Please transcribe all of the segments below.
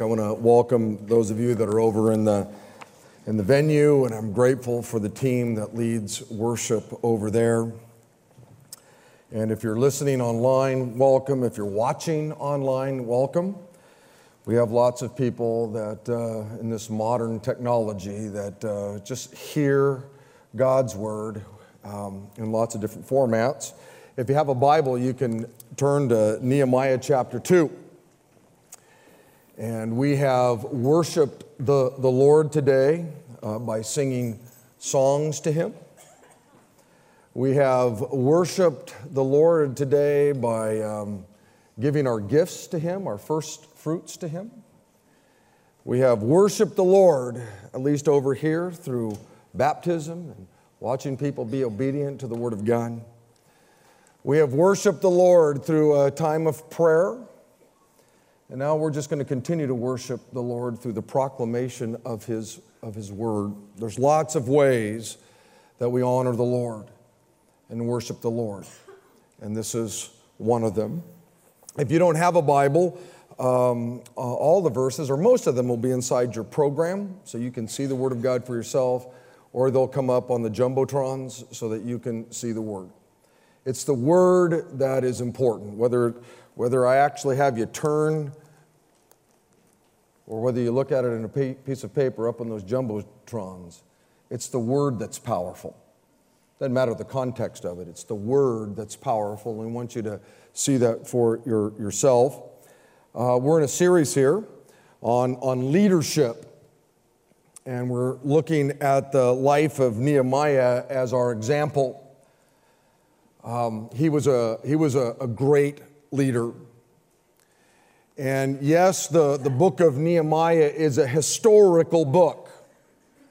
I want to welcome those of you that are over in the in the venue, and I'm grateful for the team that leads worship over there. And if you're listening online, welcome. If you're watching online, welcome. We have lots of people that uh, in this modern technology that uh, just hear God's word um, in lots of different formats. If you have a Bible, you can turn to Nehemiah chapter 2. And we have worshiped the, the Lord today uh, by singing songs to Him. We have worshiped the Lord today by um, giving our gifts to Him, our first fruits to Him. We have worshiped the Lord, at least over here, through baptism and watching people be obedient to the Word of God. We have worshiped the Lord through a time of prayer and now we're just going to continue to worship the Lord through the proclamation of His, of his Word. There's lots of ways that we honor the Lord and worship the Lord. And this is one of them. If you don't have a Bible, um, uh, all the verses, or most of them, will be inside your program, so you can see the Word of God for yourself, or they'll come up on the Jumbotrons so that you can see the Word. It's the Word that is important, whether whether I actually have you turn or whether you look at it in a piece of paper up on those jumbotrons, it's the word that's powerful. Doesn't matter the context of it, it's the word that's powerful. And we want you to see that for your, yourself. Uh, we're in a series here on, on leadership, and we're looking at the life of Nehemiah as our example. Um, he was a, he was a, a great leader. And yes, the, the book of Nehemiah is a historical book.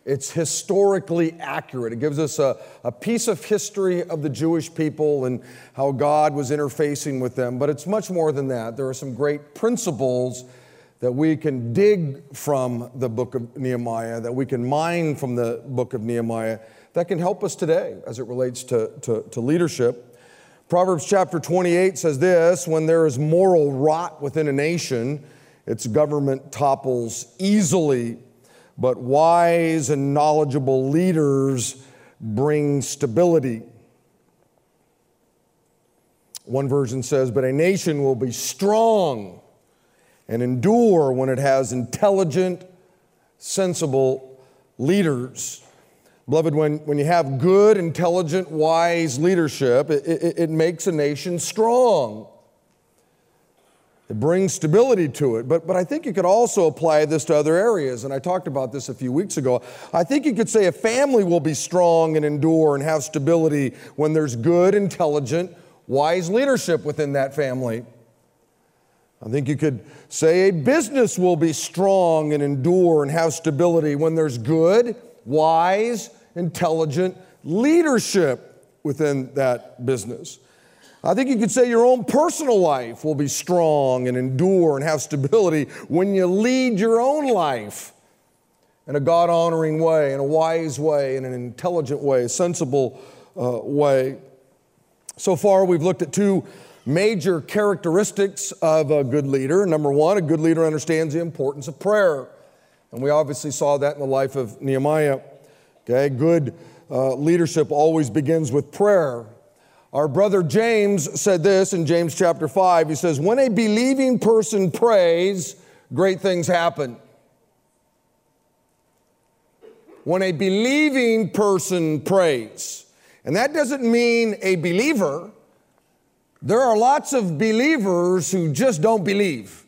It's historically accurate. It gives us a, a piece of history of the Jewish people and how God was interfacing with them. But it's much more than that. There are some great principles that we can dig from the book of Nehemiah, that we can mine from the book of Nehemiah, that can help us today as it relates to, to, to leadership. Proverbs chapter 28 says this When there is moral rot within a nation, its government topples easily, but wise and knowledgeable leaders bring stability. One version says, But a nation will be strong and endure when it has intelligent, sensible leaders. Beloved, when, when you have good, intelligent, wise leadership, it, it, it, makes a nation strong. It brings stability to it. But, but I think you could also apply this to other areas. And I talked about this a few weeks ago. I think you could say a family will be strong and endure and have stability when there's good, intelligent, wise leadership within that family. I think you could say a business will be strong and endure and have stability when there's good, wise, intelligent leadership within that business. I think you could say your own personal life will be strong and endure and have stability when you lead your own life in a God honoring way, in a wise way, in an intelligent way, a sensible uh, way. So far, we've looked at two major characteristics of a good leader. Number one, a good leader understands the importance of prayer. And we obviously saw that in the life of Nehemiah. Okay, good uh, leadership always begins with prayer. Our brother James said this in James chapter 5. He says, When a believing person prays, great things happen. When a believing person prays, and that doesn't mean a believer. There are lots of believers who just don't believe.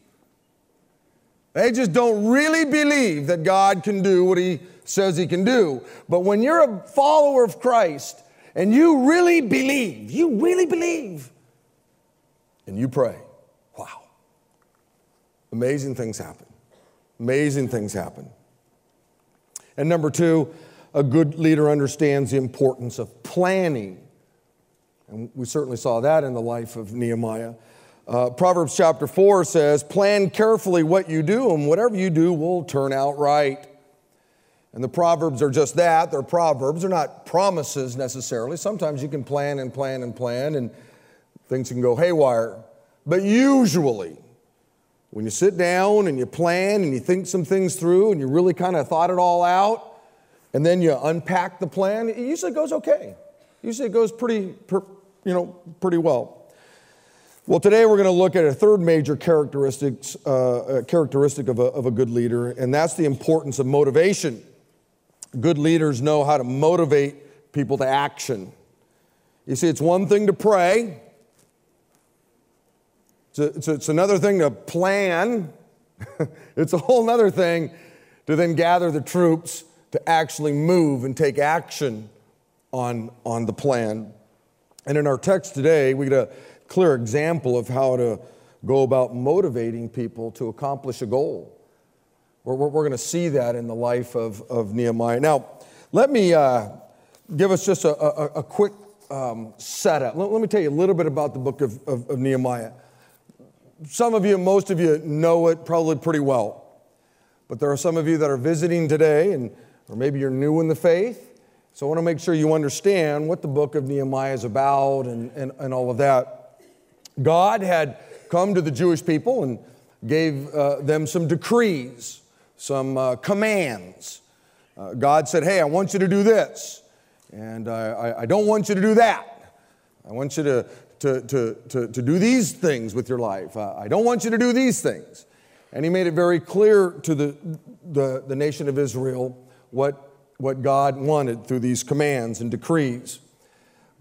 They just don't really believe that God can do what He says He can do. But when you're a follower of Christ and you really believe, you really believe, and you pray, wow, amazing things happen. Amazing things happen. And number two, a good leader understands the importance of planning. And we certainly saw that in the life of Nehemiah. Uh, Proverbs chapter 4 says, Plan carefully what you do, and whatever you do will turn out right. And the Proverbs are just that. They're Proverbs. They're not promises necessarily. Sometimes you can plan and plan and plan, and things can go haywire. But usually, when you sit down and you plan and you think some things through and you really kind of thought it all out, and then you unpack the plan, it usually goes okay. Usually it goes pretty, you know, pretty well. Well, today we're going to look at a third major characteristics, uh, characteristic of a, of a good leader, and that's the importance of motivation. Good leaders know how to motivate people to action. You see, it's one thing to pray, it's, a, it's, a, it's another thing to plan, it's a whole other thing to then gather the troops to actually move and take action on, on the plan. And in our text today, we get a clear example of how to go about motivating people to accomplish a goal. We're, we're, going to see that in the life of, of Nehemiah. Now, let me uh, give us just a, a, a quick um, setup. Let, let, me tell you a little bit about the book of, of, of Nehemiah. Some of you, most of you know it probably pretty well. But there are some of you that are visiting today, and, or maybe you're new in the faith. So I want to make sure you understand what the book of Nehemiah is about and, and, and all of that. God had come to the Jewish people and gave uh, them some decrees, some uh, commands. Uh, God said, Hey, I want you to do this, and I, I, don't want you to do that. I want you to, to, to, to, to do these things with your life. I don't want you to do these things. And He made it very clear to the, the, the nation of Israel what, what God wanted through these commands and decrees.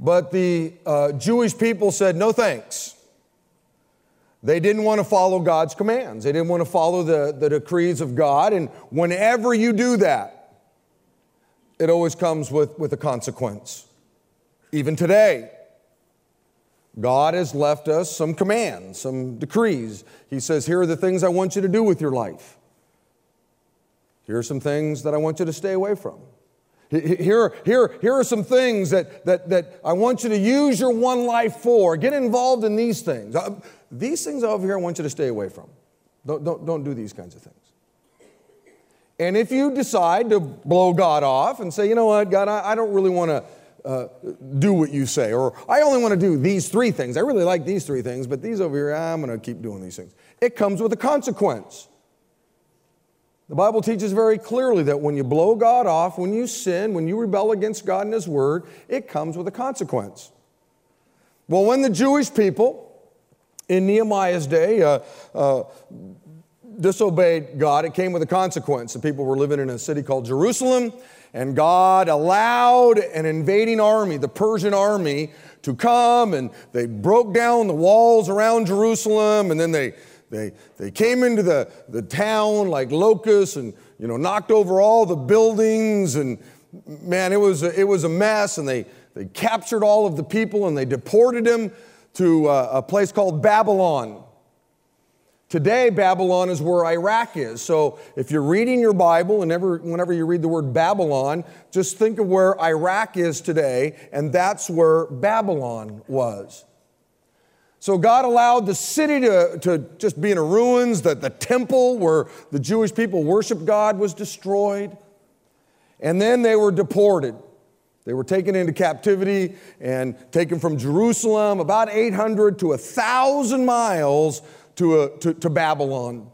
But the uh, Jewish people said, No thanks. They didn't want to follow God's commands. They didn't want to follow the, the decrees of God. And whenever you do that, it always comes with, with a consequence. Even today, God has left us some commands, some decrees. He says, Here are the things I want you to do with your life. Here are some things that I want you to stay away from. Here, here, here are some things that, that, that I want you to use your one life for. Get involved in these things. Uh, these things over here I want you to stay away from. Don't, don't, don't do these kinds of things. And if you decide to blow God off and say, you know what, God, I, I don't really want to uh, do what you say, or I only want to do these three things. I really like these three things, but these over here, I'm going to keep doing these things. It comes with a consequence. The Bible teaches very clearly that when you blow God off, when you sin, when you rebel against God and His Word, it comes with a consequence. Well, when the Jewish people in Nehemiah's day uh, uh, disobeyed God, it came with a consequence. The people were living in a city called Jerusalem, and God allowed an invading army, the Persian army, to come, and they broke down the walls around Jerusalem, and then they they, they came into the, the town like locusts and you know knocked over all the buildings and man it was a, it was a mess and they, they captured all of the people and they deported them to a, a place called Babylon. Today, Babylon is where Iraq is. So if you're reading your Bible, and ever, whenever you read the word Babylon, just think of where Iraq is today, and that's where Babylon was. So God allowed the city to, to just be in ruins, that the temple where the Jewish people worshiped God was destroyed. And then they were deported. They were taken into captivity and taken from Jerusalem about 800 to 1,000 miles to, a, to, to, Babylon.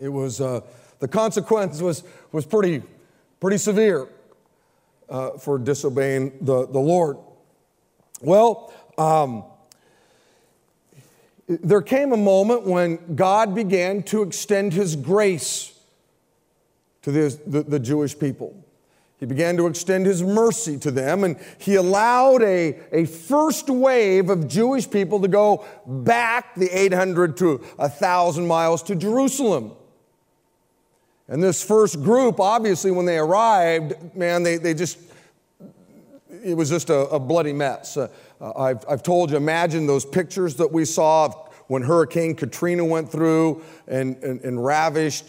It was, uh, the consequence was, was pretty, pretty severe uh, for disobeying the, the Lord. Well, um, there came a moment when God began to extend his grace to the, the, the Jewish people. He began to extend his mercy to them, and he allowed a, a first wave of Jewish people to go back the 800 to 1,000 miles to Jerusalem. And this first group, obviously, when they arrived, man, they, they just, it was just a, a bloody mess. Uh, I've, I've told you, imagine those pictures that we saw of when Hurricane Katrina went through and, and, and ravished,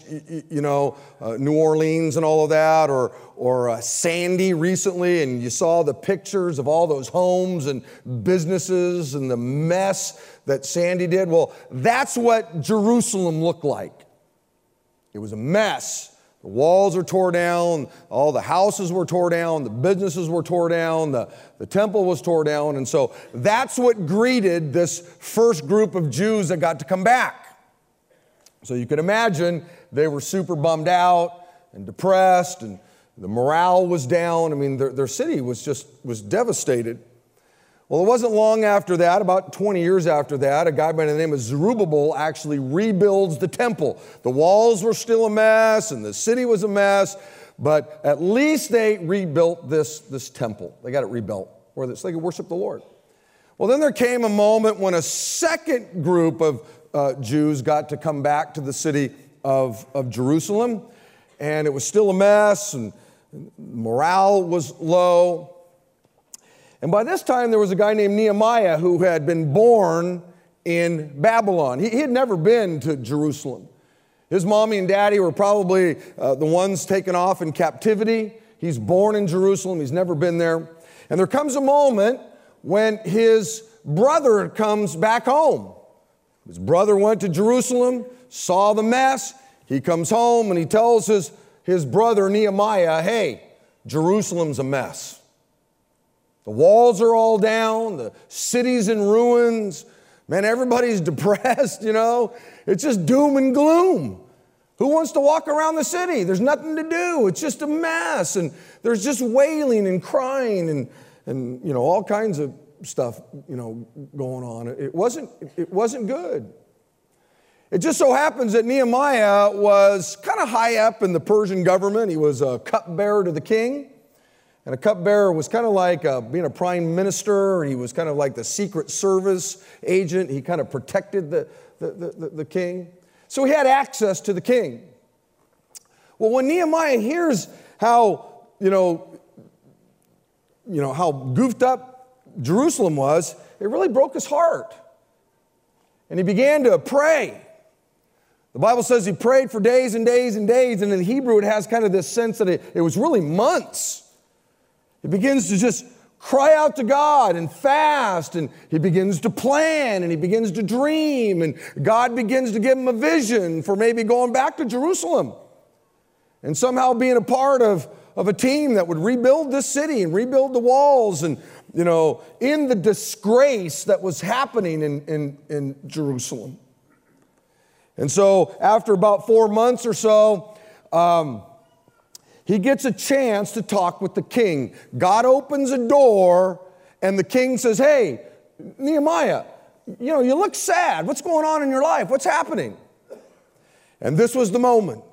you know, uh, New Orleans and all of that, or, or uh, Sandy recently, and you saw the pictures of all those homes and businesses and the mess that Sandy did. Well, that's what Jerusalem looked like. It was a mess. The walls are tore down, all the houses were tore down, the businesses were tore down, the, the temple was tore down. And so that's what greeted this first group of Jews that got to come back. So you can imagine they were super bummed out and depressed, and the morale was down. I mean, their, their city was just was devastated. Well, it wasn't long after that, about 20 years after that, a guy by the name of Zerubbabel actually rebuilds the temple. The walls were still a mess and the city was a mess, but at least they rebuilt this, this temple. They got it rebuilt where they could worship the Lord. Well, then there came a moment when a second group of uh, Jews got to come back to the city of, of Jerusalem, and it was still a mess, and morale was low. And by this time, there was a guy named Nehemiah who had been born in Babylon. He, he had never been to Jerusalem. His mommy and daddy were probably uh, the ones taken off in captivity. He's born in Jerusalem, he's never been there. And there comes a moment when his brother comes back home. His brother went to Jerusalem, saw the mess. He comes home and he tells his, his brother Nehemiah, hey, Jerusalem's a mess. The walls are all down, the city's in ruins. Man, everybody's depressed, you know? It's just doom and gloom. Who wants to walk around the city? There's nothing to do. It's just a mess. And there's just wailing and crying and, and you know, all kinds of stuff, you know, going on. It wasn't, it wasn't good. It just so happens that Nehemiah was kind of high up in the Persian government. He was a cupbearer to the king. And a cupbearer was kind of like uh, being a prime minister. He was kind of like the secret service agent. He kind of protected the, the, the, the king. So he had access to the king. Well, when Nehemiah hears how, you know, you know, how goofed up Jerusalem was, it really broke his heart. And he began to pray. The Bible says he prayed for days and days and days, and in Hebrew it has kind of this sense that it, it was really months. He begins to just cry out to God and fast, and he begins to plan and he begins to dream, and God begins to give him a vision for maybe going back to Jerusalem and somehow being a part of, of a team that would rebuild this city and rebuild the walls and, you know, in the disgrace that was happening in, in, in Jerusalem. And so, after about four months or so, um, he gets a chance to talk with the king. God opens a door, and the king says, Hey, Nehemiah, you know, you look sad. What's going on in your life? What's happening? And this was the moment.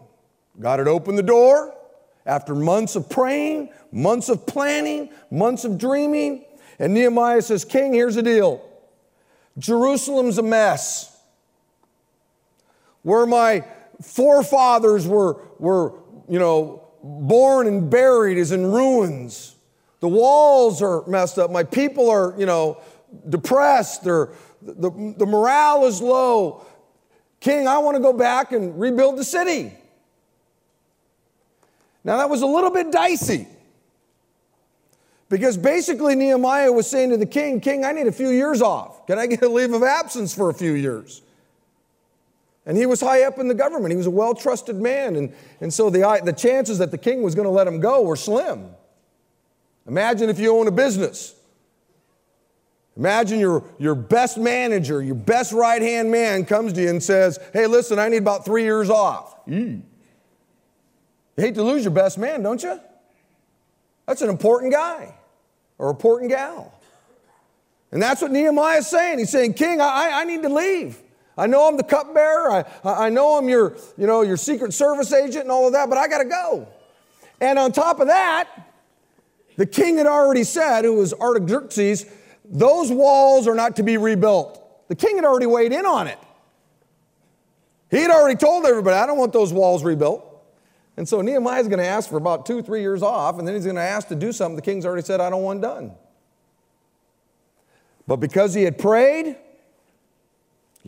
God had opened the door after months of praying, months of planning, months of dreaming. And Nehemiah says, King, here's the deal Jerusalem's a mess. Where my forefathers were, were you know, born and buried is in ruins. The walls are messed up. My people are, you know, depressed. They're, the, the morale is low. King, I want to go back and rebuild the city. Now, that was a little bit dicey because basically Nehemiah was saying to the king, King, I need a few years off. Can I get a leave of absence for a few years? And he was high up in the government. He was a well trusted man. And, and so the, the chances that the king was going to let him go were slim. Imagine if you own a business. Imagine your, your best manager, your best right hand man comes to you and says, Hey, listen, I need about three years off. Mm. You hate to lose your best man, don't you? That's an important guy or important gal. And that's what Nehemiah is saying. He's saying, King, I, I need to leave. I know I'm the cupbearer. I, I know I'm your, you know, your secret service agent and all of that, but I got to go. And on top of that, the king had already said, who was Artaxerxes, those walls are not to be rebuilt. The king had already weighed in on it. He had already told everybody, I don't want those walls rebuilt. And so Nehemiah is going to ask for about two, three years off, and then he's going to ask to do something the king's already said, I don't want done. But because he had prayed,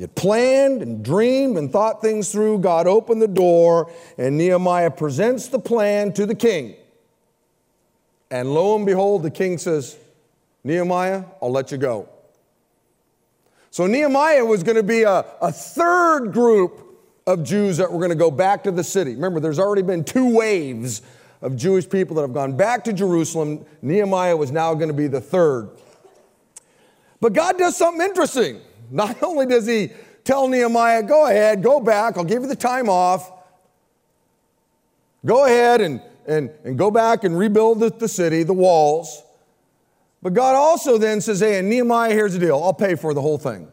had planned and dreamed and thought things through. God opened the door, and Nehemiah presents the plan to the king. And lo and behold, the king says, Nehemiah, I'll let you go. So Nehemiah was going to be a, a third group of Jews that were going to go back to the city. Remember, there's already been two waves of Jewish people that have gone back to Jerusalem. Nehemiah was now going to be the third. But God does something interesting. Not only does he tell Nehemiah, go ahead, go back, I'll give you the time off. Go ahead and, and, and go back and rebuild the, the city, the walls. But God also then says, hey, and Nehemiah, here's the deal I'll pay for the whole thing.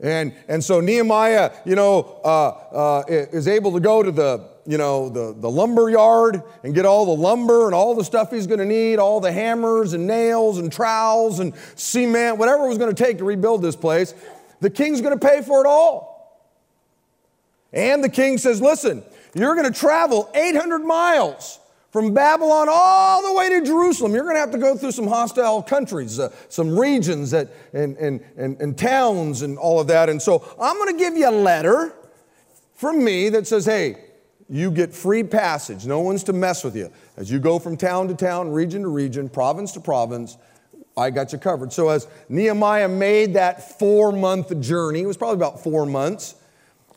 And, and so Nehemiah, you know, uh, uh, is able to go to the, you know, the, the lumber yard and get all the lumber and all the stuff he's going to need, all the hammers and nails and trowels and cement, whatever it was going to take to rebuild this place. The king's going to pay for it all. And the king says, listen, you're going to travel 800 miles from Babylon all the way to Jerusalem, you're going to have to go through some hostile countries, uh, some regions that, and, and, and, and towns and all of that. And so I'm going to give you a letter from me that says, hey, you get free passage. No one's to mess with you. As you go from town to town, region to region, province to province, I got you covered. So as Nehemiah made that four month journey, it was probably about four months,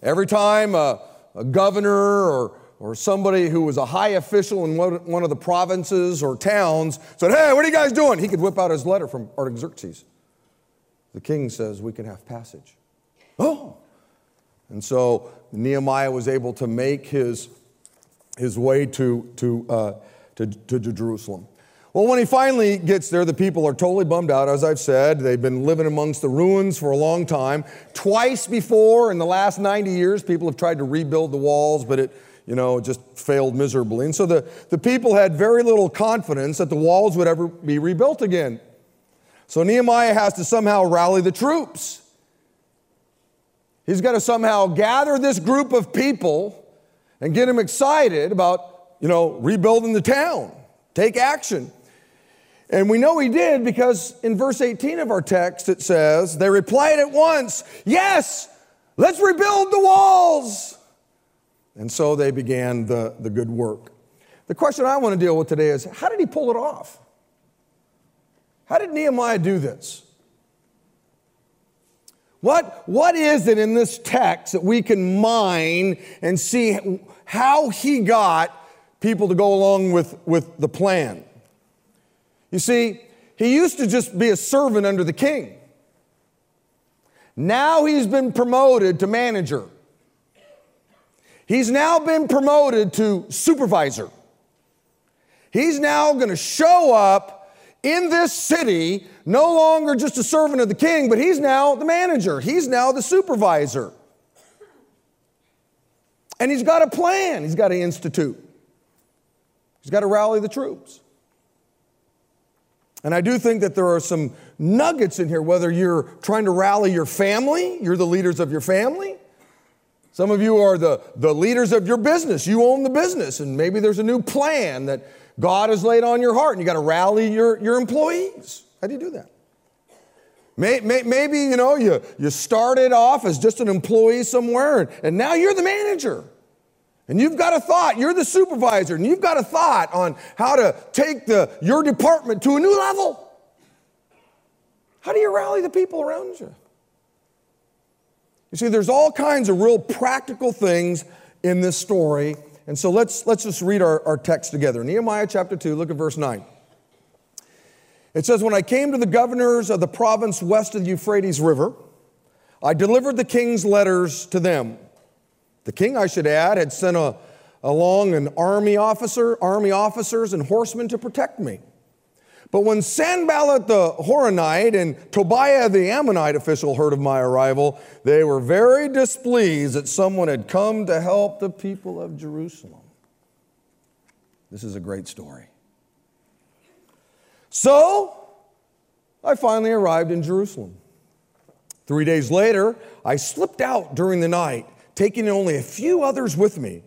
every time a, a governor or or somebody who was a high official in one of the provinces or towns said, Hey, what are you guys doing? He could whip out his letter from Artaxerxes. The king says, We can have passage. Oh. And so Nehemiah was able to make his, his way to, to, uh, to, to Jerusalem. Well, when he finally gets there, the people are totally bummed out, as I've said. They've been living amongst the ruins for a long time. Twice before, in the last 90 years, people have tried to rebuild the walls, but it, you know, just failed miserably. And so the, the people had very little confidence that the walls would ever be rebuilt again. So Nehemiah has to somehow rally the troops. He's got to somehow gather this group of people and get them excited about, you know, rebuilding the town, take action. And we know he did because in verse 18 of our text it says, They replied at once, Yes, let's rebuild the walls. And so they began the, the good work. The question I want to deal with today is how did he pull it off? How did Nehemiah do this? What, what is it in this text that we can mine and see how he got people to go along with, with the plan? You see, he used to just be a servant under the king. Now he's been promoted to manager. He's now been promoted to supervisor. He's now going to show up in this city, no longer just a servant of the king, but he's now the manager. He's now the supervisor. And he's got a plan, he's got to institute, he's got to rally the troops. And I do think that there are some nuggets in here, whether you're trying to rally your family, you're the leaders of your family, some of you are the, the leaders of your business. You own the business, and maybe there's a new plan that God has laid on your heart, and you got to rally your, your employees. How do you do that? Maybe, you know, you, you started off as just an employee somewhere, and, and now you're the manager. And you've got a thought, you're the supervisor, and you've got a thought on how to take the, your department to a new level. How do you rally the people around you? You see, there's all kinds of real practical things in this story. And so let's, let's just read our, our text together. Nehemiah chapter 2, look at verse 9. It says, When I came to the governors of the province west of the Euphrates River, I delivered the king's letters to them. The king, I should add, had sent a, along an army officer, army officers, and horsemen to protect me. But when Sanballat the Horonite and Tobiah the Ammonite official heard of my arrival, they were very displeased that someone had come to help the people of Jerusalem. This is a great story. So, I finally arrived in Jerusalem. Three days later, I slipped out during the night, taking only a few others with me.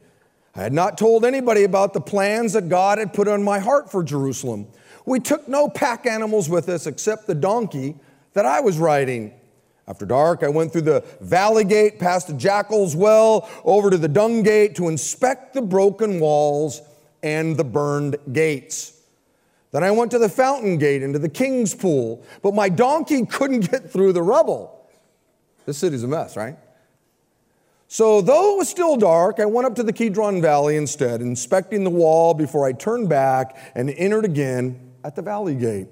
I had not told anybody about the plans that God had put on my heart for Jerusalem we took no pack animals with us except the donkey that I was riding. After dark, I went through the valley gate, past the jackal's well, over to the dung gate to inspect the broken walls and the burned gates. Then I went to the fountain gate into the king's pool, but my donkey couldn't get through the rubble. This city's a mess, right? So, though it was still dark, I went up to the Kidron Valley instead, inspecting the wall before I turned back and entered again at the valley gate.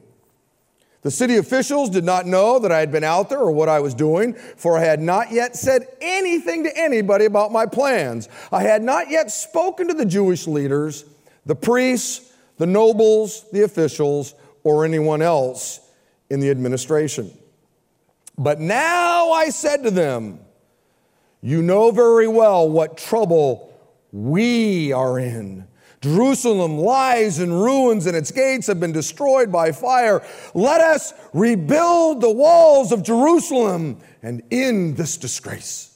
The city officials did not know that I had been out there or what I was doing, for I had not yet said anything to anybody about my plans. I had not yet spoken to the Jewish leaders, the priests, the nobles, the officials, or anyone else in the administration. But now I said to them, You know very well what trouble we are in. Jerusalem lies in ruins and its gates have been destroyed by fire. Let us rebuild the walls of Jerusalem and end this disgrace.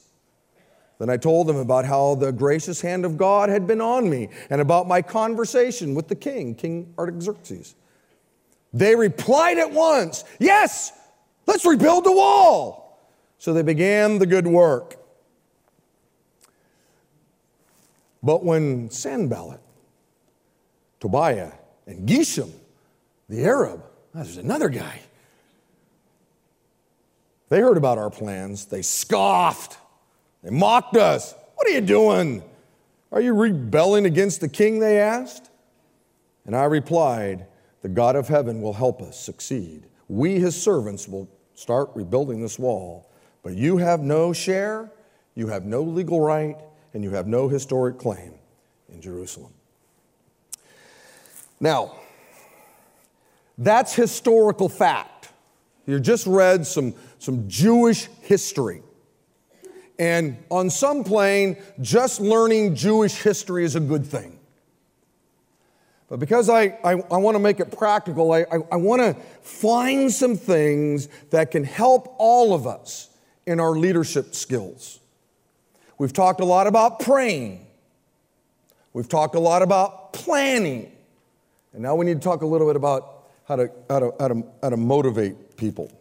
Then I told them about how the gracious hand of God had been on me and about my conversation with the king, King Artaxerxes. They replied at once, Yes, let's rebuild the wall. So they began the good work. But when Sanballat Tobiah and Geshem, the Arab. Ah, there's another guy. They heard about our plans. They scoffed. They mocked us. What are you doing? Are you rebelling against the king? They asked. And I replied, The God of heaven will help us succeed. We, his servants, will start rebuilding this wall. But you have no share, you have no legal right, and you have no historic claim in Jerusalem. Now, that's historical fact. You just read some, some Jewish history. And on some plane, just learning Jewish history is a good thing. But because I, I, I want to make it practical, I, I, I want to find some things that can help all of us in our leadership skills. We've talked a lot about praying, we've talked a lot about planning. And now we need to talk a little bit about how to, how to, how to, how to motivate people.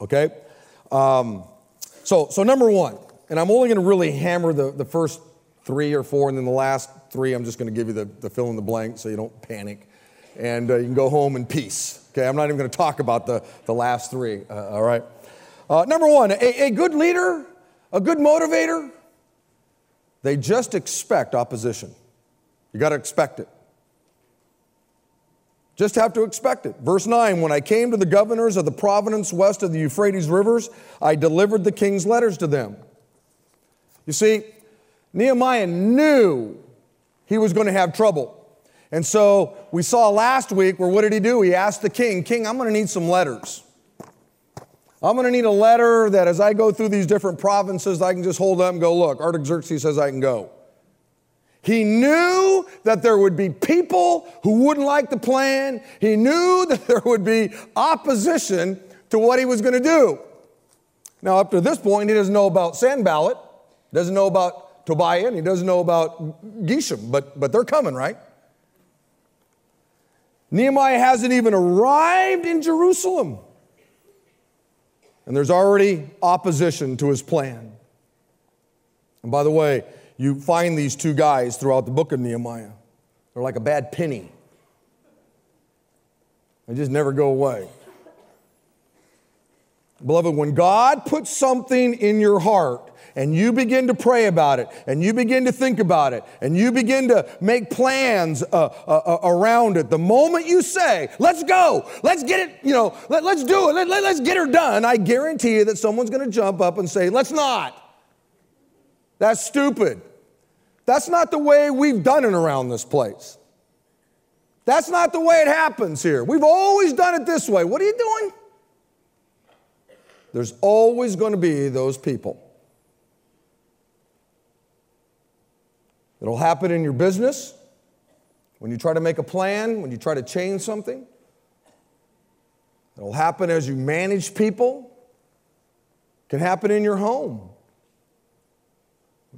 Okay? Um, so, so, number one, and I'm only going to really hammer the, the first three or four, and then the last three, I'm just going to give you the, the fill in the blank so you don't panic. And uh, you can go home in peace. Okay? I'm not even going to talk about the, the last three. Uh, all right? Uh, number one, a, a good leader, a good motivator, they just expect opposition. You got to expect it. Just have to expect it. Verse 9 When I came to the governors of the province west of the Euphrates rivers, I delivered the king's letters to them. You see, Nehemiah knew he was going to have trouble. And so we saw last week where what did he do? He asked the king, King, I'm going to need some letters. I'm going to need a letter that as I go through these different provinces, I can just hold up and go, Look, Artaxerxes says I can go. He knew that there would be people who wouldn't like the plan. He knew that there would be opposition to what he was going to do. Now, up to this point, he doesn't know about Sanballat, doesn't know about Tobiah, and he doesn't know about Geshem, but, but they're coming, right? Nehemiah hasn't even arrived in Jerusalem. And there's already opposition to his plan. And by the way, you find these two guys throughout the book of Nehemiah. They're like a bad penny, they just never go away. Beloved, when God puts something in your heart, and you begin to pray about it, and you begin to think about it, and you begin to make plans uh, uh, uh, around it, the moment you say, let's go, let's get it, you know, let, us do it, let, let, let's get her done, I guarantee you that someone's gonna jump up and say, let's not. That's stupid. That's not the way we've done it around this place. That's not the way it happens here. We've always done it this way. What are you doing? There's always going to be those people. It'll happen in your business, when you try to make a plan, when you try to change something. It'll happen as you manage people. It can happen in your home.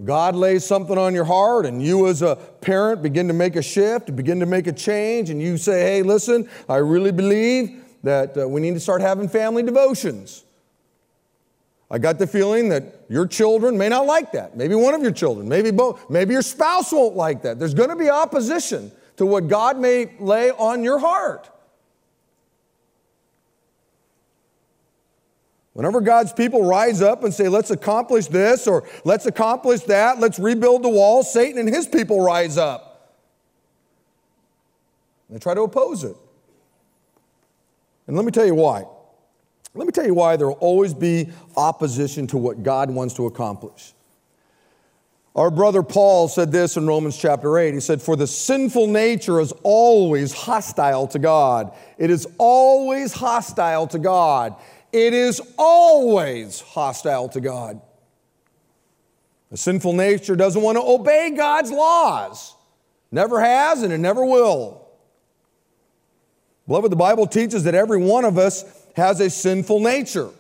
God lays something on your heart, and you, as a parent, begin to make a shift, begin to make a change, and you say, Hey, listen, I really believe that uh, we need to start having family devotions. I got the feeling that your children may not like that. Maybe one of your children, maybe both, maybe your spouse won't like that. There's going to be opposition to what God may lay on your heart. Whenever God's people rise up and say, let's accomplish this or let's accomplish that, let's rebuild the wall, Satan and his people rise up. They try to oppose it. And let me tell you why. Let me tell you why there will always be opposition to what God wants to accomplish. Our brother Paul said this in Romans chapter 8. He said, For the sinful nature is always hostile to God. It is always hostile to God. It is always hostile to God. The sinful nature doesn't want to obey God's laws, never has, and it never will. Beloved, the Bible teaches that every one of us has a sinful nature.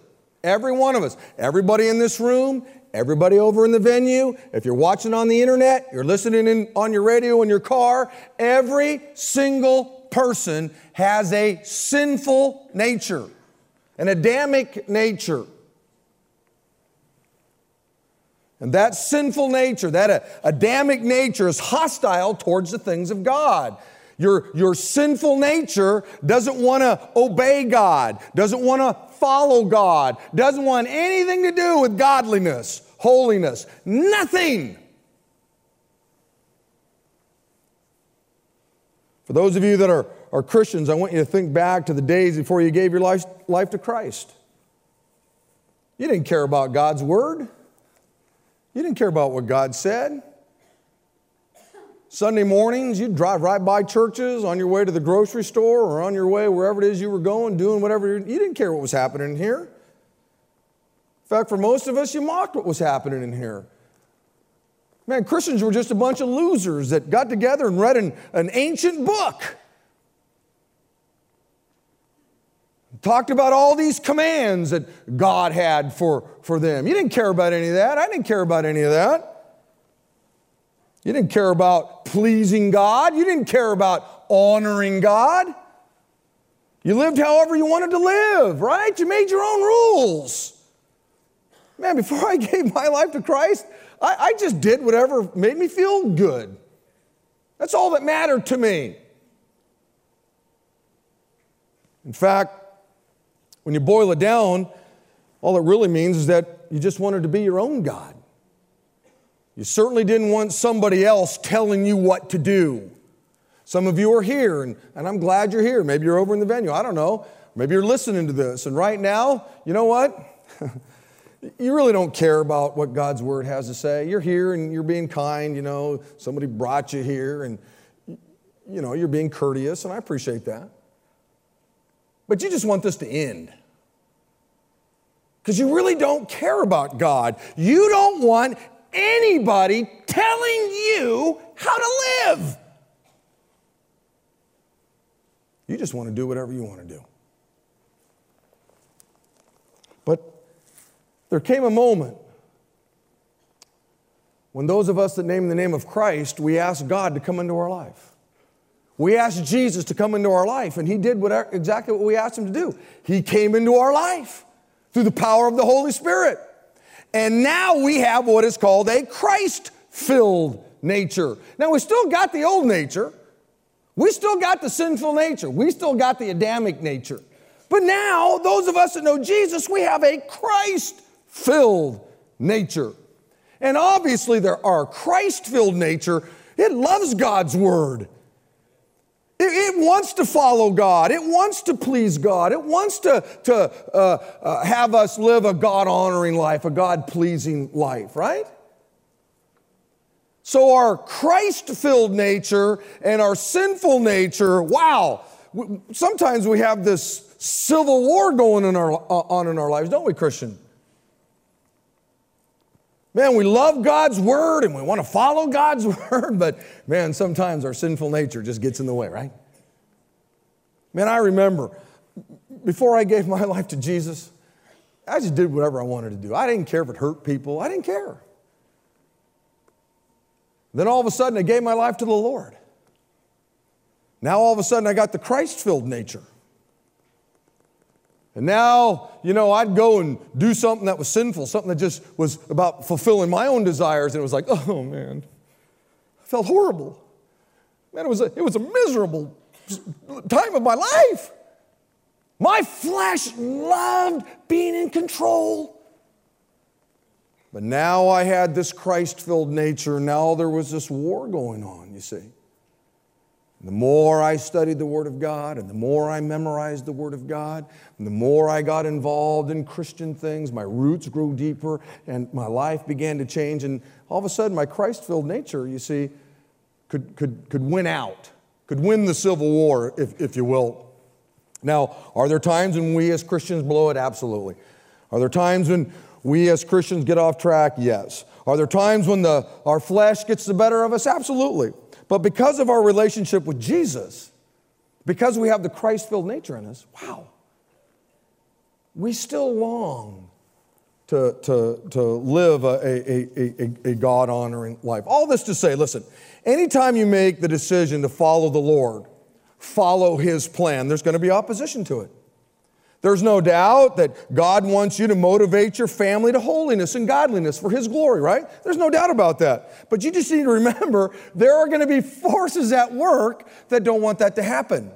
Every one of us. Everybody in this room, everybody over in the venue, if you're watching on the internet, you're listening in, on your radio in your car, every single person has a sinful nature, an Adamic nature. And that sinful nature, that uh, Adamic nature, is hostile towards the things of God. Your, your sinful nature doesn't want to obey God, doesn't want to follow God, doesn't want anything to do with godliness, holiness, nothing. For those of you that are, are Christians, I want you to think back to the days before you gave your life, life to Christ. You didn't care about God's word. You didn't care about what God said. Sunday mornings, you'd drive right by churches on your way to the grocery store or on your way wherever it is you were going, doing whatever. You didn't care what was happening here. In fact, for most of us, you mocked what was happening in here. Man, Christians were just a bunch of losers that got together and read an, an ancient book. Talked about all these commands that God had for, for them. You didn't care about any of that. I didn't care about any of that. You didn't care about pleasing God. You didn't care about honoring God. You lived however you wanted to live, right? You made your own rules. Man, before I gave my life to Christ, I, I just did whatever made me feel good. That's all that mattered to me. In fact, when you boil it down, all it really means is that you just wanted to be your own God. You certainly didn't want somebody else telling you what to do. Some of you are here, and, and I'm glad you're here. Maybe you're over in the venue. I don't know. Maybe you're listening to this. And right now, you know what? you really don't care about what God's word has to say. You're here and you're being kind, you know. Somebody brought you here, and, you know, you're being courteous, and I appreciate that. But you just want this to end because you really don't care about God. You don't want anybody telling you how to live. You just want to do whatever you want to do. But there came a moment when those of us that name the name of Christ, we asked God to come into our life. We asked Jesus to come into our life, and He did whatever, exactly what we asked Him to do. He came into our life through the power of the Holy Spirit. And now we have what is called a Christ filled nature. Now we still got the old nature. We still got the sinful nature. We still got the Adamic nature. But now, those of us that know Jesus, we have a Christ filled nature. And obviously, there are Christ filled nature, it loves God's word. It, wants to follow God. It wants to please God. It wants to, to uh, uh, have us live a God honoring life, a God pleasing life, right? So, our Christ filled nature and our sinful nature, wow, sometimes we have this civil war going in our, uh, on in our lives, don't we, Christian? Man, we love God's word and we want to follow God's word, but man, sometimes our sinful nature just gets in the way, right? Man, I remember before I gave my life to Jesus, I just did whatever I wanted to do. I didn't care if it hurt people, I didn't care. Then all of a sudden, I gave my life to the Lord. Now all of a sudden, I got the Christ filled nature. And now, you know, I'd go and do something that was sinful, something that just was about fulfilling my own desires, and it was like, oh man, I felt horrible. Man, it was a, it was a miserable time of my life. My flesh loved being in control. But now I had this Christ filled nature. Now there was this war going on, you see. The more I studied the Word of God and the more I memorized the Word of God, and the more I got involved in Christian things, my roots grew deeper and my life began to change. And all of a sudden, my Christ filled nature, you see, could, could, could win out, could win the Civil War, if, if you will. Now, are there times when we as Christians blow it? Absolutely. Are there times when we as Christians get off track? Yes. Are there times when the, our flesh gets the better of us? Absolutely. But because of our relationship with Jesus, because we have the Christ filled nature in us, wow, we still long to, to, to live a, a, a, a God honoring life. All this to say, listen, anytime you make the decision to follow the Lord, follow His plan, there's going to be opposition to it. There's no doubt that God wants you to motivate your family to holiness and godliness for His glory, right? There's no doubt about that. But you just need to remember there are going to be forces at work that don't want that to happen.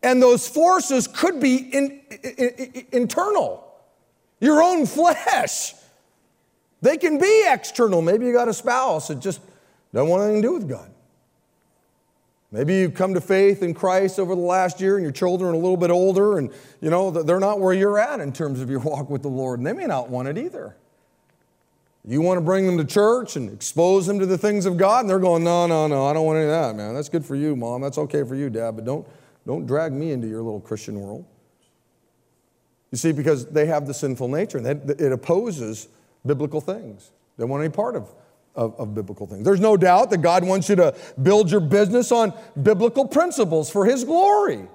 And those forces could be in, in, in, internal, your own flesh. They can be external. Maybe you got a spouse that just doesn't want anything to do with God. Maybe you've come to faith in Christ over the last year and your children are a little bit older and you know they're not where you're at in terms of your walk with the Lord and they may not want it either. You want to bring them to church and expose them to the things of God and they're going, "No, no, no, I don't want any of that, man. That's good for you, mom. That's okay for you, dad, but don't don't drag me into your little Christian world." You see because they have the sinful nature and it opposes biblical things. They want any part of of, of, biblical things. There's no doubt that God wants you to build your business on biblical principles for His glory.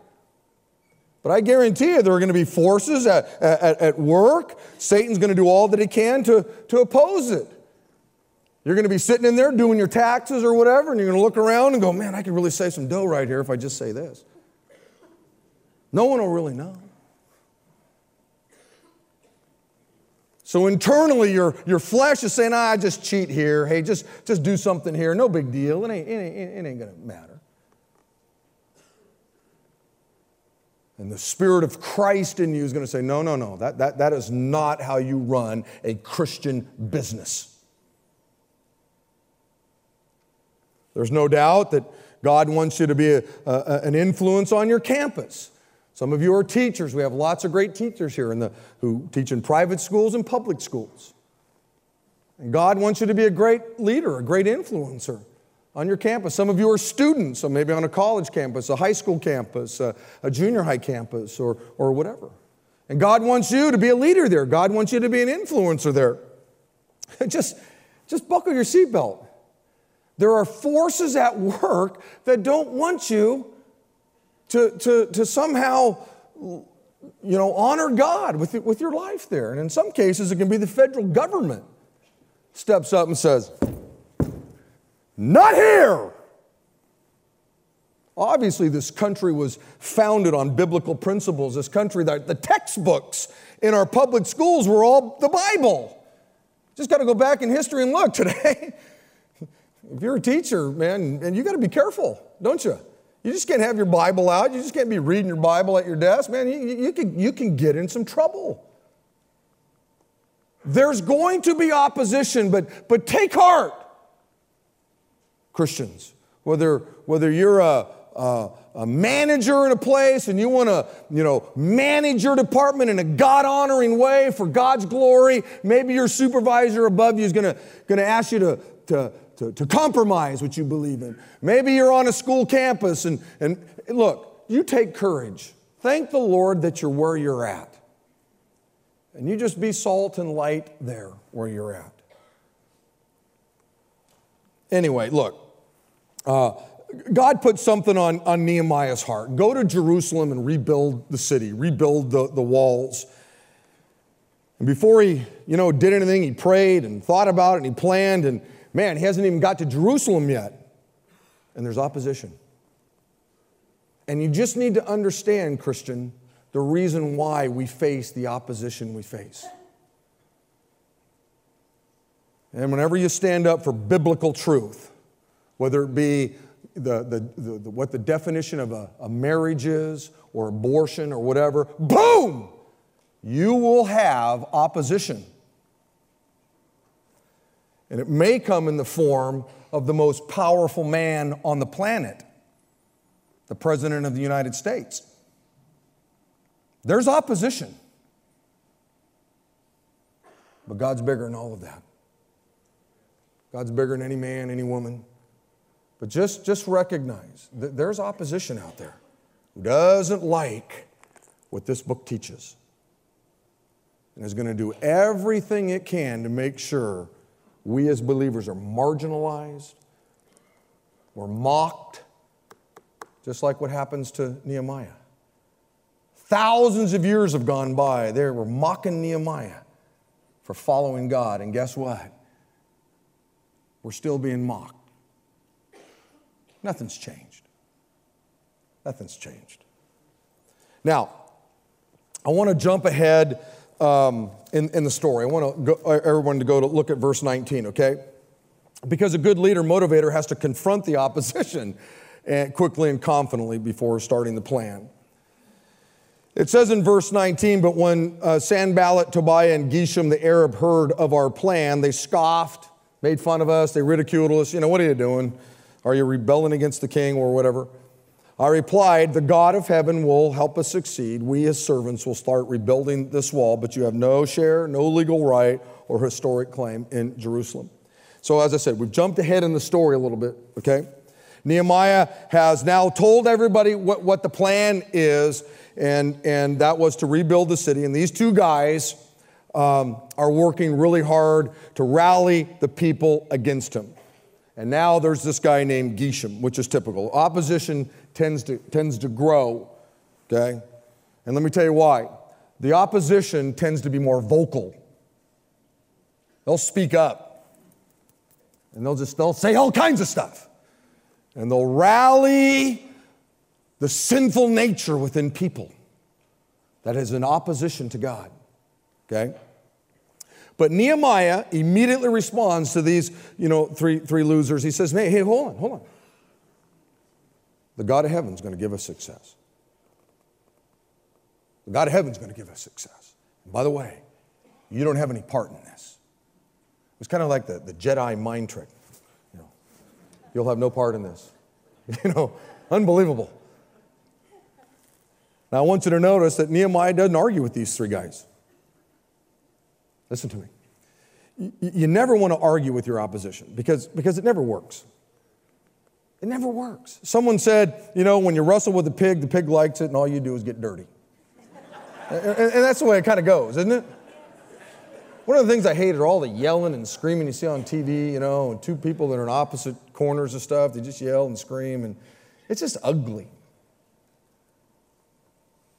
But I guarantee you there are going to be forces at, at, at work. Satan's going to do all that he can to, to oppose it. You're going to be sitting in there doing your taxes or whatever, and you're going to look around and go, man, I could really save some dough right here if I just say this. No one will really know. So internally, your, your flesh is saying, ah, just cheat here. Hey, just, just do something here. No big deal. It ain't, it ain't, it ain't going to matter. And the Spirit of Christ in you is going to say, no, no, no. That, that, that is not how you run a Christian business. There's no doubt that God wants you to be a, a, an influence on your campus. Some of you are teachers. We have lots of great teachers here the, who teach in private schools and public schools. And God wants you to be a great leader, a great influencer on your campus. Some of you are students, so maybe on a college campus, a high school campus, a, a junior high campus, or, or whatever. And God wants you to be a leader there. God wants you to be an influencer there. just, just buckle your seatbelt. There are forces at work that don't want you to, to, to somehow you know, honor God with, with your life there. And in some cases, it can be the federal government steps up and says, Not here. Obviously, this country was founded on biblical principles. This country, that the textbooks in our public schools were all the Bible. Just got to go back in history and look today. if you're a teacher, man, and you got to be careful, don't you? You just can't have your Bible out. You just can't be reading your Bible at your desk. Man, you, you, can, you can get in some trouble. There's going to be opposition, but, but take heart, Christians. Whether, whether you're a, a, a manager in a place and you want to you know, manage your department in a God honoring way for God's glory, maybe your supervisor above you is going to ask you to, to to, to compromise what you believe in. Maybe you're on a school campus and, and look, you take courage. Thank the Lord that you're where you're at. And you just be salt and light there where you're at. Anyway, look, uh, God put something on, on Nehemiah's heart. Go to Jerusalem and rebuild the city, rebuild the, the walls. And before he, you know, did anything, he prayed and thought about it and he planned and Man, he hasn't even got to Jerusalem yet, and there's opposition. And you just need to understand, Christian, the reason why we face the opposition we face. And whenever you stand up for biblical truth, whether it be the, the, the, the what the definition of a, a marriage is, or abortion, or whatever, boom, you will have opposition. And it may come in the form of the most powerful man on the planet. the President of the United States. There's opposition. But God's bigger than all of that. God's bigger than any man, any woman. But just, just recognize that there's opposition out there who doesn't like what this book teaches and is going to do everything it can to make sure we as believers are marginalized, we're mocked, just like what happens to Nehemiah. Thousands of years have gone by. They were mocking Nehemiah for following God. And guess what? We're still being mocked. Nothing's changed. Nothing's changed. Now, I want to jump ahead um, in, in the story. I want to go, everyone to go to look at verse 19, okay? Because a good leader motivator has to confront the opposition and quickly and confidently before starting the plan. It says in verse 19, but when uh, Sanballat, Tobiah, and Geshem, the Arab, heard of our plan, they scoffed, made fun of us, they ridiculed us. You know, what are you doing? Are you rebelling against the king or whatever? I replied, The God of heaven will help us succeed. We, as servants, will start rebuilding this wall, but you have no share, no legal right, or historic claim in Jerusalem. So, as I said, we've jumped ahead in the story a little bit, okay? Nehemiah has now told everybody what, what the plan is, and, and that was to rebuild the city. And these two guys um, are working really hard to rally the people against him. And now there's this guy named Geshem, which is typical. Opposition tends to, tends to grow, okay? And let me tell you why. The opposition tends to be more vocal. They'll speak up. And they'll just they'll say all kinds of stuff and they'll rally the sinful nature within people that is in opposition to God. Okay? But Nehemiah immediately responds to these, you know, three, three losers. He says, hey, hey, hold on, hold on. The God of heaven is going to give us success. The God of heaven is going to give us success. And by the way, you don't have any part in this. It's kind of like the, the Jedi mind trick. You know, You'll have no part in this. You know, unbelievable. Now, I want you to notice that Nehemiah doesn't argue with these three guys. Listen to me. You never want to argue with your opposition because, because it never works. It never works. Someone said, you know, when you wrestle with a pig, the pig likes it, and all you do is get dirty. and, and that's the way it kind of goes, isn't it? One of the things I hate are all the yelling and screaming you see on TV, you know, and two people that are in opposite corners of stuff, they just yell and scream, and it's just ugly.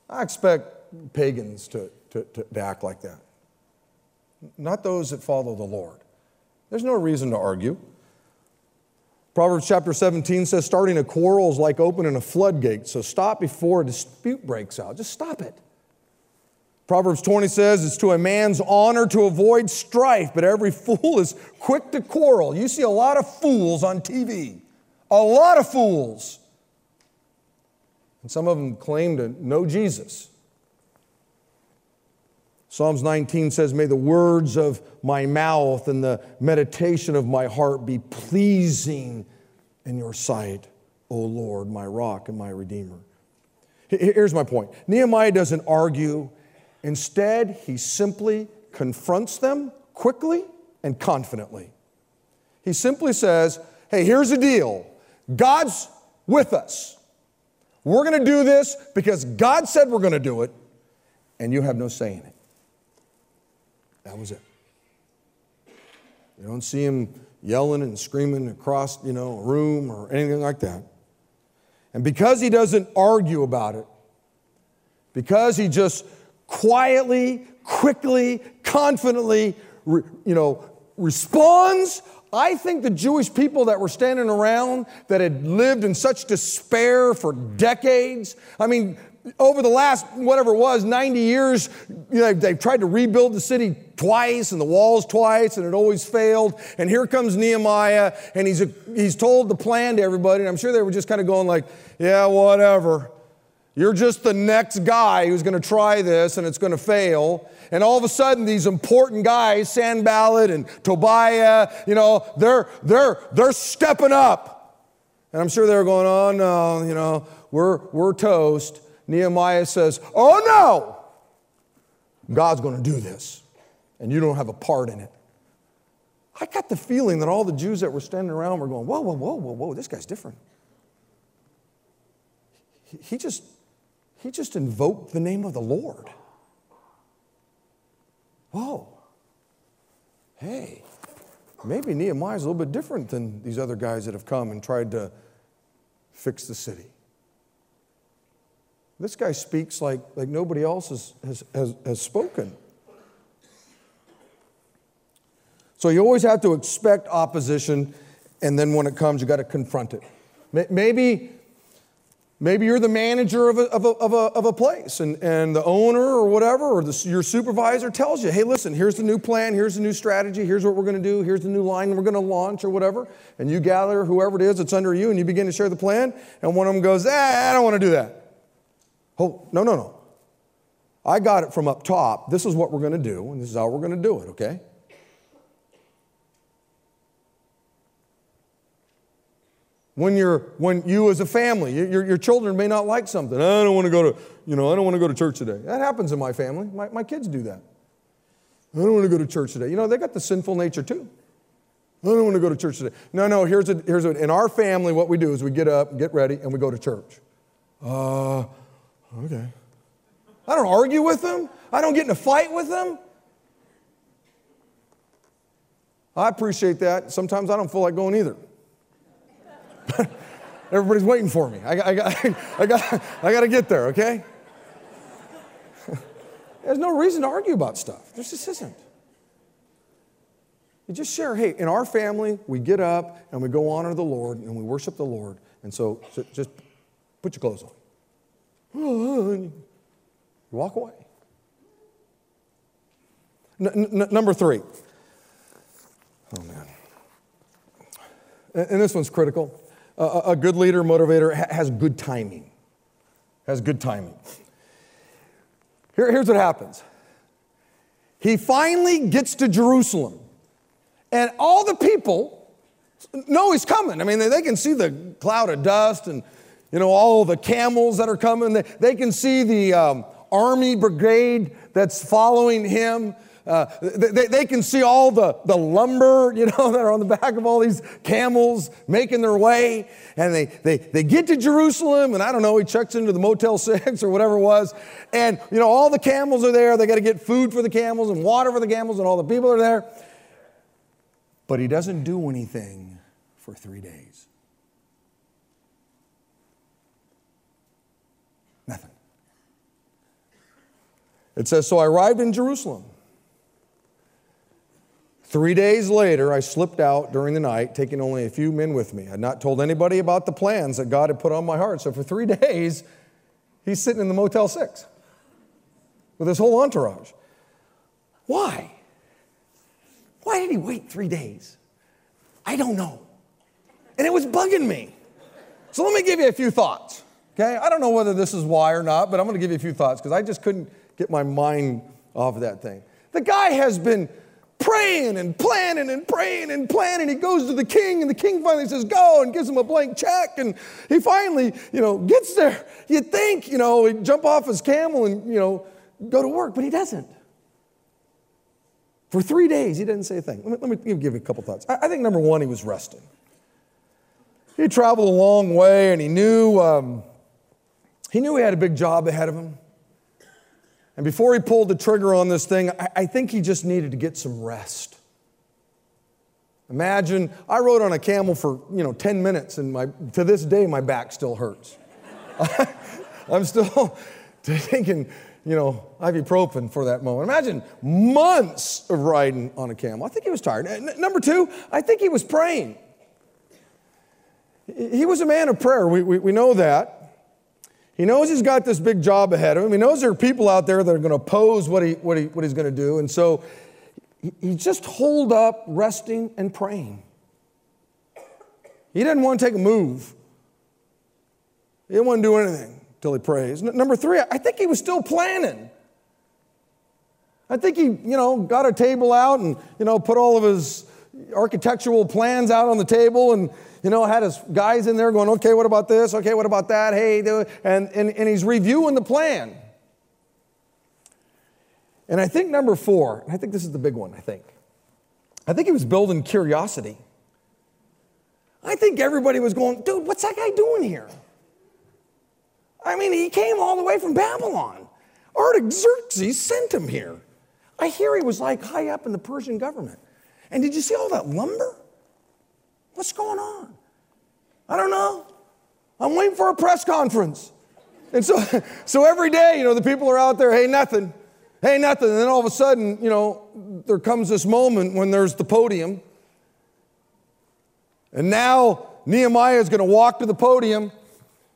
I expect pagans to, to, to act like that, not those that follow the Lord. There's no reason to argue. Proverbs chapter 17 says, starting a quarrel is like opening a floodgate. So stop before a dispute breaks out. Just stop it. Proverbs 20 says it's to a man's honor to avoid strife, but every fool is quick to quarrel. You see a lot of fools on TV, a lot of fools. And some of them claim to know Jesus. Psalms 19 says, May the words of my mouth and the meditation of my heart be pleasing in your sight, O Lord, my rock and my redeemer. Here's my point Nehemiah doesn't argue Instead, he simply confronts them quickly and confidently. He simply says, Hey, here's the deal God's with us. We're going to do this because God said we're going to do it, and you have no say in it. That was it. You don't see him yelling and screaming across, you know, a room or anything like that. And because he doesn't argue about it, because he just quietly, quickly, confidently, you know, responds. I think the Jewish people that were standing around that had lived in such despair for decades, I mean, over the last, whatever it was, 90 years, you know, they've tried to rebuild the city twice and the walls twice and it always failed. And here comes Nehemiah and he's, a, he's told the plan to everybody. And I'm sure they were just kind of going like, yeah, whatever. You're just the next guy who's going to try this and it's going to fail. And all of a sudden, these important guys, Sanballat and Tobiah, you know, they're, they're, they're stepping up. And I'm sure they're going, oh no, you know, we're, we're toast. Nehemiah says, oh no, God's going to do this, and you don't have a part in it. I got the feeling that all the Jews that were standing around were going, whoa, whoa, whoa, whoa, whoa, this guy's different. He, just, he just invoked the name of the Lord. Whoa. Hey, maybe Nehemiah's a little bit different than these other guys that have come and tried to fix the city. This guy speaks like, like nobody else has, has, has, has spoken. So you always have to expect opposition, and then when it comes, you got to confront it. Maybe Maybe you're the manager of a, of a, of a, of a place and, and the owner or whatever, or the, your supervisor tells you, hey, listen, here's the new plan, here's the new strategy, here's what we're going to do, here's the new line we're going to launch or whatever. And you gather whoever it is that's under you and you begin to share the plan, and one of them goes, ah, I don't want to do that. Oh, no, no, no. I got it from up top. This is what we're going to do, and this is how we're going to do it, okay? when you're when you as a family your, your children may not like something. I don't want to go to you know i don't want to go to church today. That happens in my family. My, my kids do that. I don't want to go to church today. You know they got the sinful nature too. I don't want to go to church today. No no here's a here's a in our family what we do is we get up get ready and we go to church. Uh okay i don't argue with them i don't get in a fight with them i appreciate that sometimes i don't feel like going either Everybody's waiting for me. I, I, I, I, got, I got to get there, okay? There's no reason to argue about stuff. There just isn't. You just share, hey, in our family, we get up and we go honor the Lord and we worship the Lord. And so, so just put your clothes on. You walk away. N- n- number three. Oh, man. And this one's critical a, a good leader, motivator, has good timing. Has good timing. Here, here's what happens he finally gets to Jerusalem, and all the people know he's coming. I mean, they, they can see the cloud of dust and you know all the camels that are coming. They, they can see the um, army brigade that's following him. Uh, they, they can see all the, the lumber, you know, that are on the back of all these camels making their way. And they, they, they get to Jerusalem, and I don't know, he checks into the Motel 6 or whatever it was. And, you know, all the camels are there. They got to get food for the camels and water for the camels, and all the people are there. But he doesn't do anything for three days. Nothing. It says, So I arrived in Jerusalem. Three days later, I slipped out during the night, taking only a few men with me. I had not told anybody about the plans that God had put on my heart. So for three days, he's sitting in the Motel 6 with his whole entourage. Why? Why did he wait three days? I don't know. And it was bugging me. So let me give you a few thoughts. Okay? I don't know whether this is why or not, but I'm going to give you a few thoughts because I just couldn't get my mind off of that thing. The guy has been praying and planning and praying and planning. He goes to the king, and the king finally says, Go, and gives him a blank check. And he finally, you know, gets there. You'd think, you know, he'd jump off his camel and, you know, go to work, but he doesn't. For three days, he didn't say a thing. Let me, let me give you a couple thoughts. I, I, think number one, he was resting. He traveled a long way, and he knew um, he knew he had a big job ahead of him. And before he pulled the trigger on this thing, I, I think he just needed to get some rest. Imagine, I rode on a camel for, you know, 10 minutes and my, to this day my back still hurts. I'm still taking, you know, ibuprofen for that moment. Imagine months of riding on a camel. I think he was tired. N- number two, I think he was praying. He was a man of prayer. We, we, we know that. He knows he's got this big job ahead of him. He knows there are people out there that are going to oppose what, he, what, he, what he's going to do. And so he, just holed up, resting and praying. He didn't want to take a move. He didn't want to do anything until he prays. Number three, I think he was still planning. I think he, you know, got a table out and, you know, put all of his architectural plans out on the table and, you know, had his guys in there going, okay, what about this? Okay, what about that? Hey, and, and, and he's reviewing the plan. And I think number four, and I think this is the big one, I think. I think he was building curiosity. I think everybody was going, dude, what's that guy doing here? I mean, he came all the way from Babylon. Artaxerxes sent him here. I hear he was like high up in the Persian government. And did you see all that lumber? What's going on? I don't know. I'm waiting for a press conference. And so, so every day, you know, the people are out there, hey, nothing, hey, nothing. And then all of a sudden, you know, there comes this moment when there's the podium. And now Nehemiah is going to walk to the podium.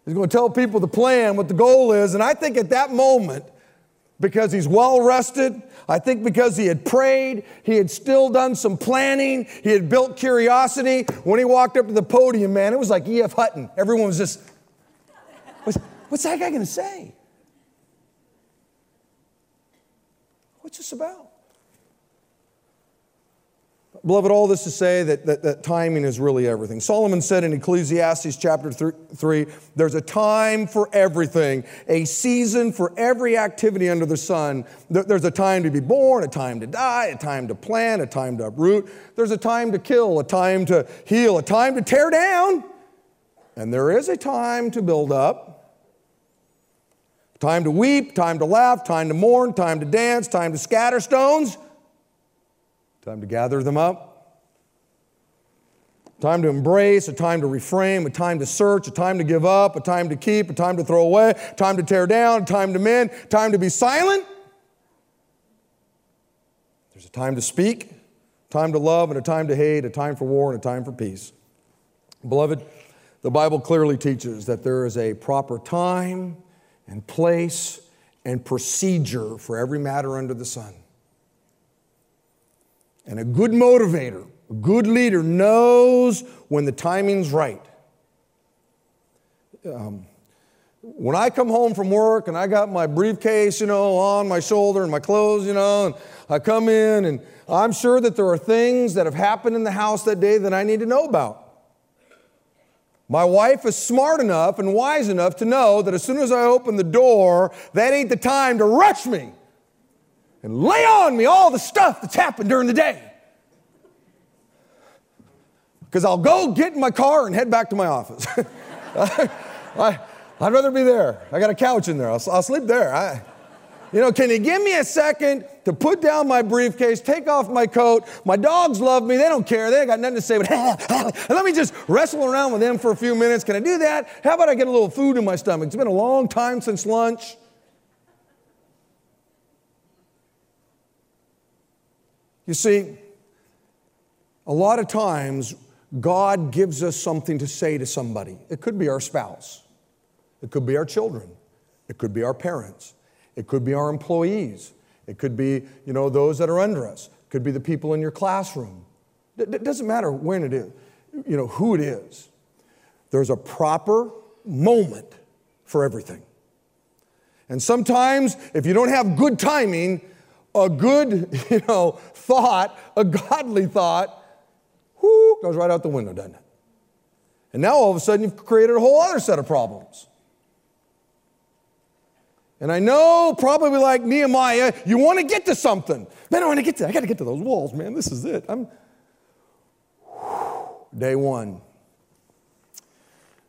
He's going to tell people the plan, what the goal is. And I think at that moment, because he's well rested. I think because he had prayed, he had still done some planning, he had built curiosity. When he walked up to the podium, man, it was like E.F. Hutton. Everyone was just, what's, what's that guy going to say? What's this about? Beloved, all this to say that, that, that, timing is really everything. Solomon said in Ecclesiastes chapter 3, there's a time for everything, a season for every activity under the sun. There's a time to be born, a time to die, a time to plant, a time to uproot. There's a time to kill, a time to heal, a time to tear down. And there is a time to build up. Time to weep, time to laugh, time to mourn, time to dance, time to scatter stones time to gather them up. Time to embrace, a time to reframe, a time to search, a time to give up, a time to keep, a time to throw away, time to tear down, time to mend, time to be silent. There's a time to speak, time to love, and a time to hate, a time for war, and a time for peace. Beloved, the Bible clearly teaches that there is a proper time and place and procedure for every matter under the sun. And a good motivator, a good leader knows when the timing's right. Um, when I come home from work and I got my briefcase, you know, on my shoulder and my clothes, you know, and I come in and I'm sure that there are things that have happened in the house that day that I need to know about. My wife is smart enough and wise enough to know that as soon as I open the door, that ain't the time to rush me and lay on me all the stuff that's happened during the day. Because I'll go get in my car and head back to my office. I, would rather be there. I got a couch in there. I'll, I'll sleep there. I, you know, can you give me a second to put down my briefcase, take off my coat? My dogs love me. They don't care. They ain't got nothing to say, but let me just wrestle around with them for a few minutes. Can I do that? How about I get a little food in my stomach? It's been a long time since lunch. You see, a lot of times God gives us something to say to somebody. It could be our spouse, it could be our children, it could be our parents, it could be our employees, it could be, you know, those that are under us, it could be the people in your classroom. It doesn't matter when it is, you know, who it is. There's a proper moment for everything. And sometimes, if you don't have good timing, a good, you know, thought, a godly thought, whoo, goes right out the window, doesn't it? And now all of a sudden you've created a whole other set of problems. And I know, probably like Nehemiah, you want to get to something. Man, I want to get to, I got to get to those walls, man. This is it. I'm day one.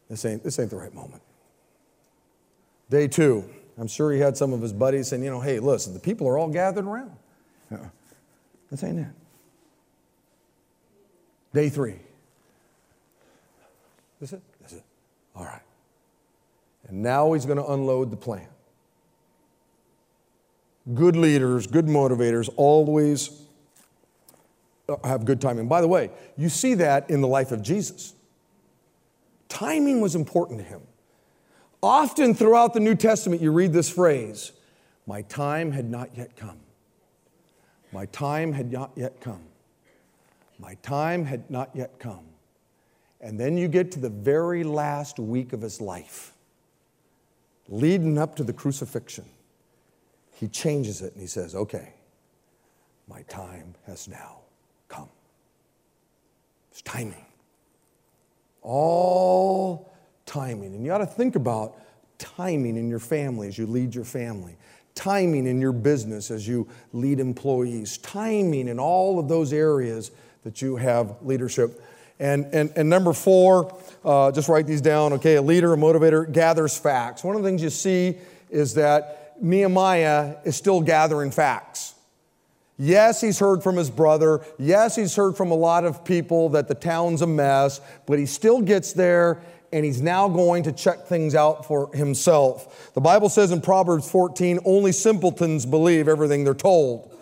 This ain't, this ain't the right moment. Day two. I'm sure he had some of his buddies saying, you know, hey, listen, the people are all gathered around. Uh-uh. That's ain't it. Day three. Is it? Is it? All right. And now he's going to unload the plan. Good leaders, good motivators always have good timing. By the way, you see that in the life of Jesus. Timing was important to him. Often throughout the New Testament, you read this phrase My time had not yet come. My time had not yet come. My time had not yet come. And then you get to the very last week of his life, leading up to the crucifixion. He changes it and he says, Okay, my time has now come. It's timing. All timing. And you ought to think about timing in your family as you lead your family, timing in your business as you lead employees, timing in all of those areas that you have leadership. And, and, and number four, uh, just write these down, okay? A leader, a motivator, gathers facts. One of the things you see is that Nehemiah is still gathering facts. Yes, he's heard from his brother. Yes, he's heard from a lot of people that the town's a mess, but he still gets there and he's now going to check things out for himself. The Bible says in Proverbs 14 only simpletons believe everything they're told.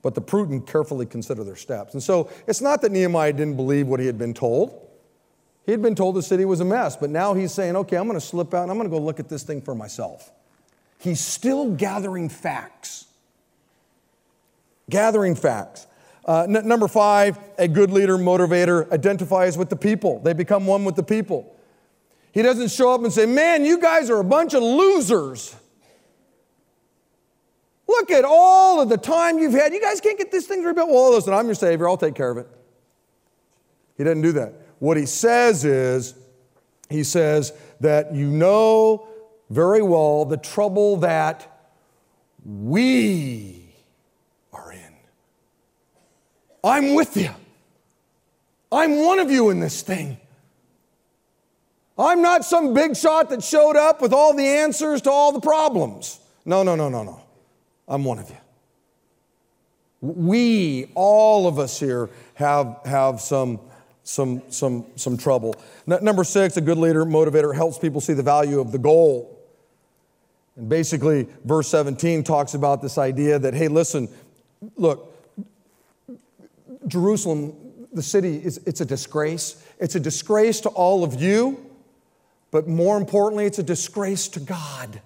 But the prudent carefully consider their steps. And so it's not that Nehemiah didn't believe what he had been told. He had been told the city was a mess, but now he's saying, okay, I'm going to slip out and I'm going to go look at this thing for myself. He's still gathering facts. Gathering facts. Uh, n- number five, a good leader, motivator, identifies with the people. They become one with the people. He doesn't show up and say, Man, you guys are a bunch of losers. Look at all of the time you've had. You guys can't get this thing rebuilt. Well, listen, I'm your Savior. I'll take care of it. He doesn't do that. What he says is, he says that you know very well the trouble that we. I'm with you. I'm one of you in this thing. I'm not some big shot that showed up with all the answers to all the problems. No, no, no, no, no. I'm one of you. We, all of us here, have, have some, some, some, some trouble. N- number six, a good leader, motivator, helps people see the value of the goal. And basically, verse 17 talks about this idea that, hey, listen, look, Jerusalem, the city, is, it's a disgrace. It's a disgrace to all of you, but more importantly, it's a disgrace to God.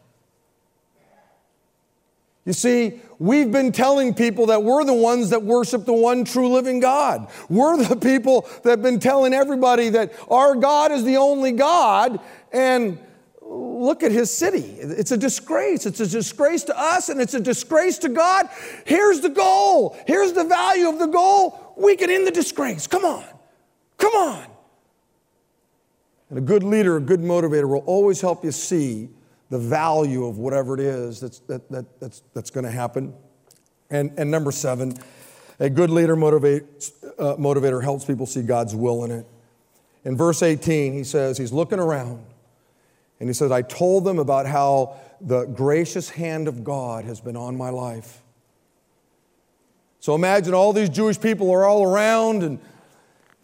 You see, we've been telling people that we're the ones that worship the one true living God. We're the people that have been telling everybody that our God is the only God, and look at his city. It's a disgrace. It's a disgrace to us and it's a disgrace to God. Here's the goal. Here's the value of the goal. We can end the disgrace. Come on. Come on. And a good leader, a good motivator will always help you see the value of whatever it is that's, that, that, that's, that's going to happen. And, and number seven, a good leader motivates, uh, motivator helps people see God's will in it. In verse 18, he says, he's looking around and he says, I told them about how the gracious hand of God has been on my life. So imagine all these Jewish people are all around, and,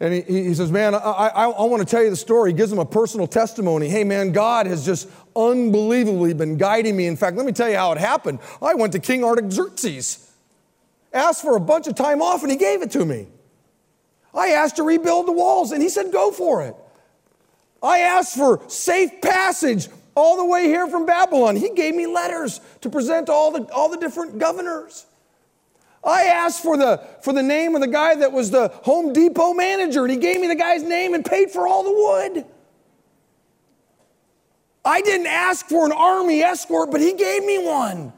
and he, he says, Man, I, I, I want to tell you the story. He gives them a personal testimony. Hey, man, God has just unbelievably been guiding me. In fact, let me tell you how it happened. I went to King Artaxerxes, asked for a bunch of time off, and he gave it to me. I asked to rebuild the walls, and he said, Go for it. I asked for safe passage all the way here from Babylon. He gave me letters to present to all the, all the different governors. I asked for the, for the name of the guy that was the Home Depot manager, and he gave me the guy's name and paid for all the wood. I didn't ask for an army escort, but he gave me one.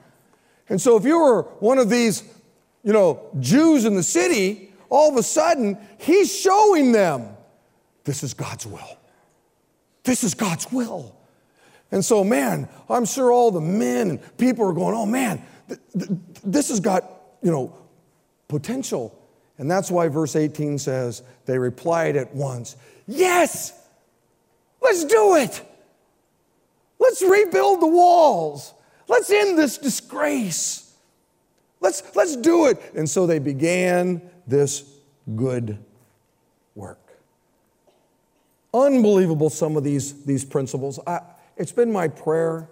And so if you were one of these, you know, Jews in the city, all of a sudden, he's showing them this is God's will. This is God's will. And so, man, I'm sure all the men and people are going, oh man, th- th- this has got, you know, potential. And that's why verse 18 says, they replied at once, yes, let's do it. Let's rebuild the walls. Let's end this disgrace. Let's, let's do it. And so they began this good work. Unbelievable, some of these, these principles. I, it's been my prayer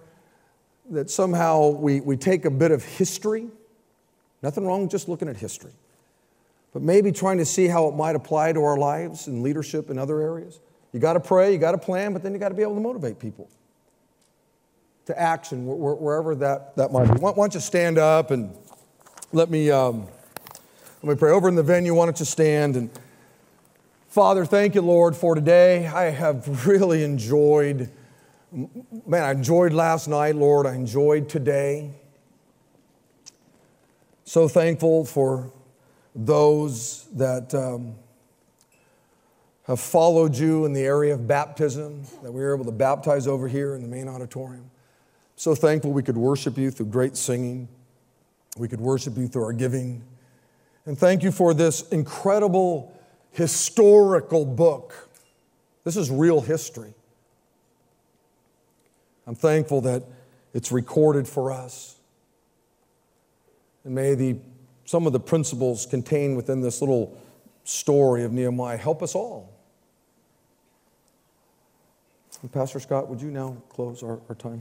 that somehow we, we take a bit of history, nothing wrong with just looking at history, but maybe trying to see how it might apply to our lives and leadership in other areas. You got to pray, you got to plan, but then you got to be able to motivate people to action wherever that, that might be. Why don't you stand up and let me, um, let me pray. Over in the venue, why don't you stand and Father, thank you, Lord, for today. I have really enjoyed, man, I enjoyed last night, Lord. I enjoyed today. So thankful for those that um, have followed you in the area of baptism, that we were able to baptize over here in the main auditorium. So thankful we could worship you through great singing. We could worship you through our giving. And thank you for this incredible historical book. This is real history. I'm thankful that it's recorded for us. And may the, some of the principles contained within this little story of Nehemiah help us all. And Pastor Scott, would you now close our, our time?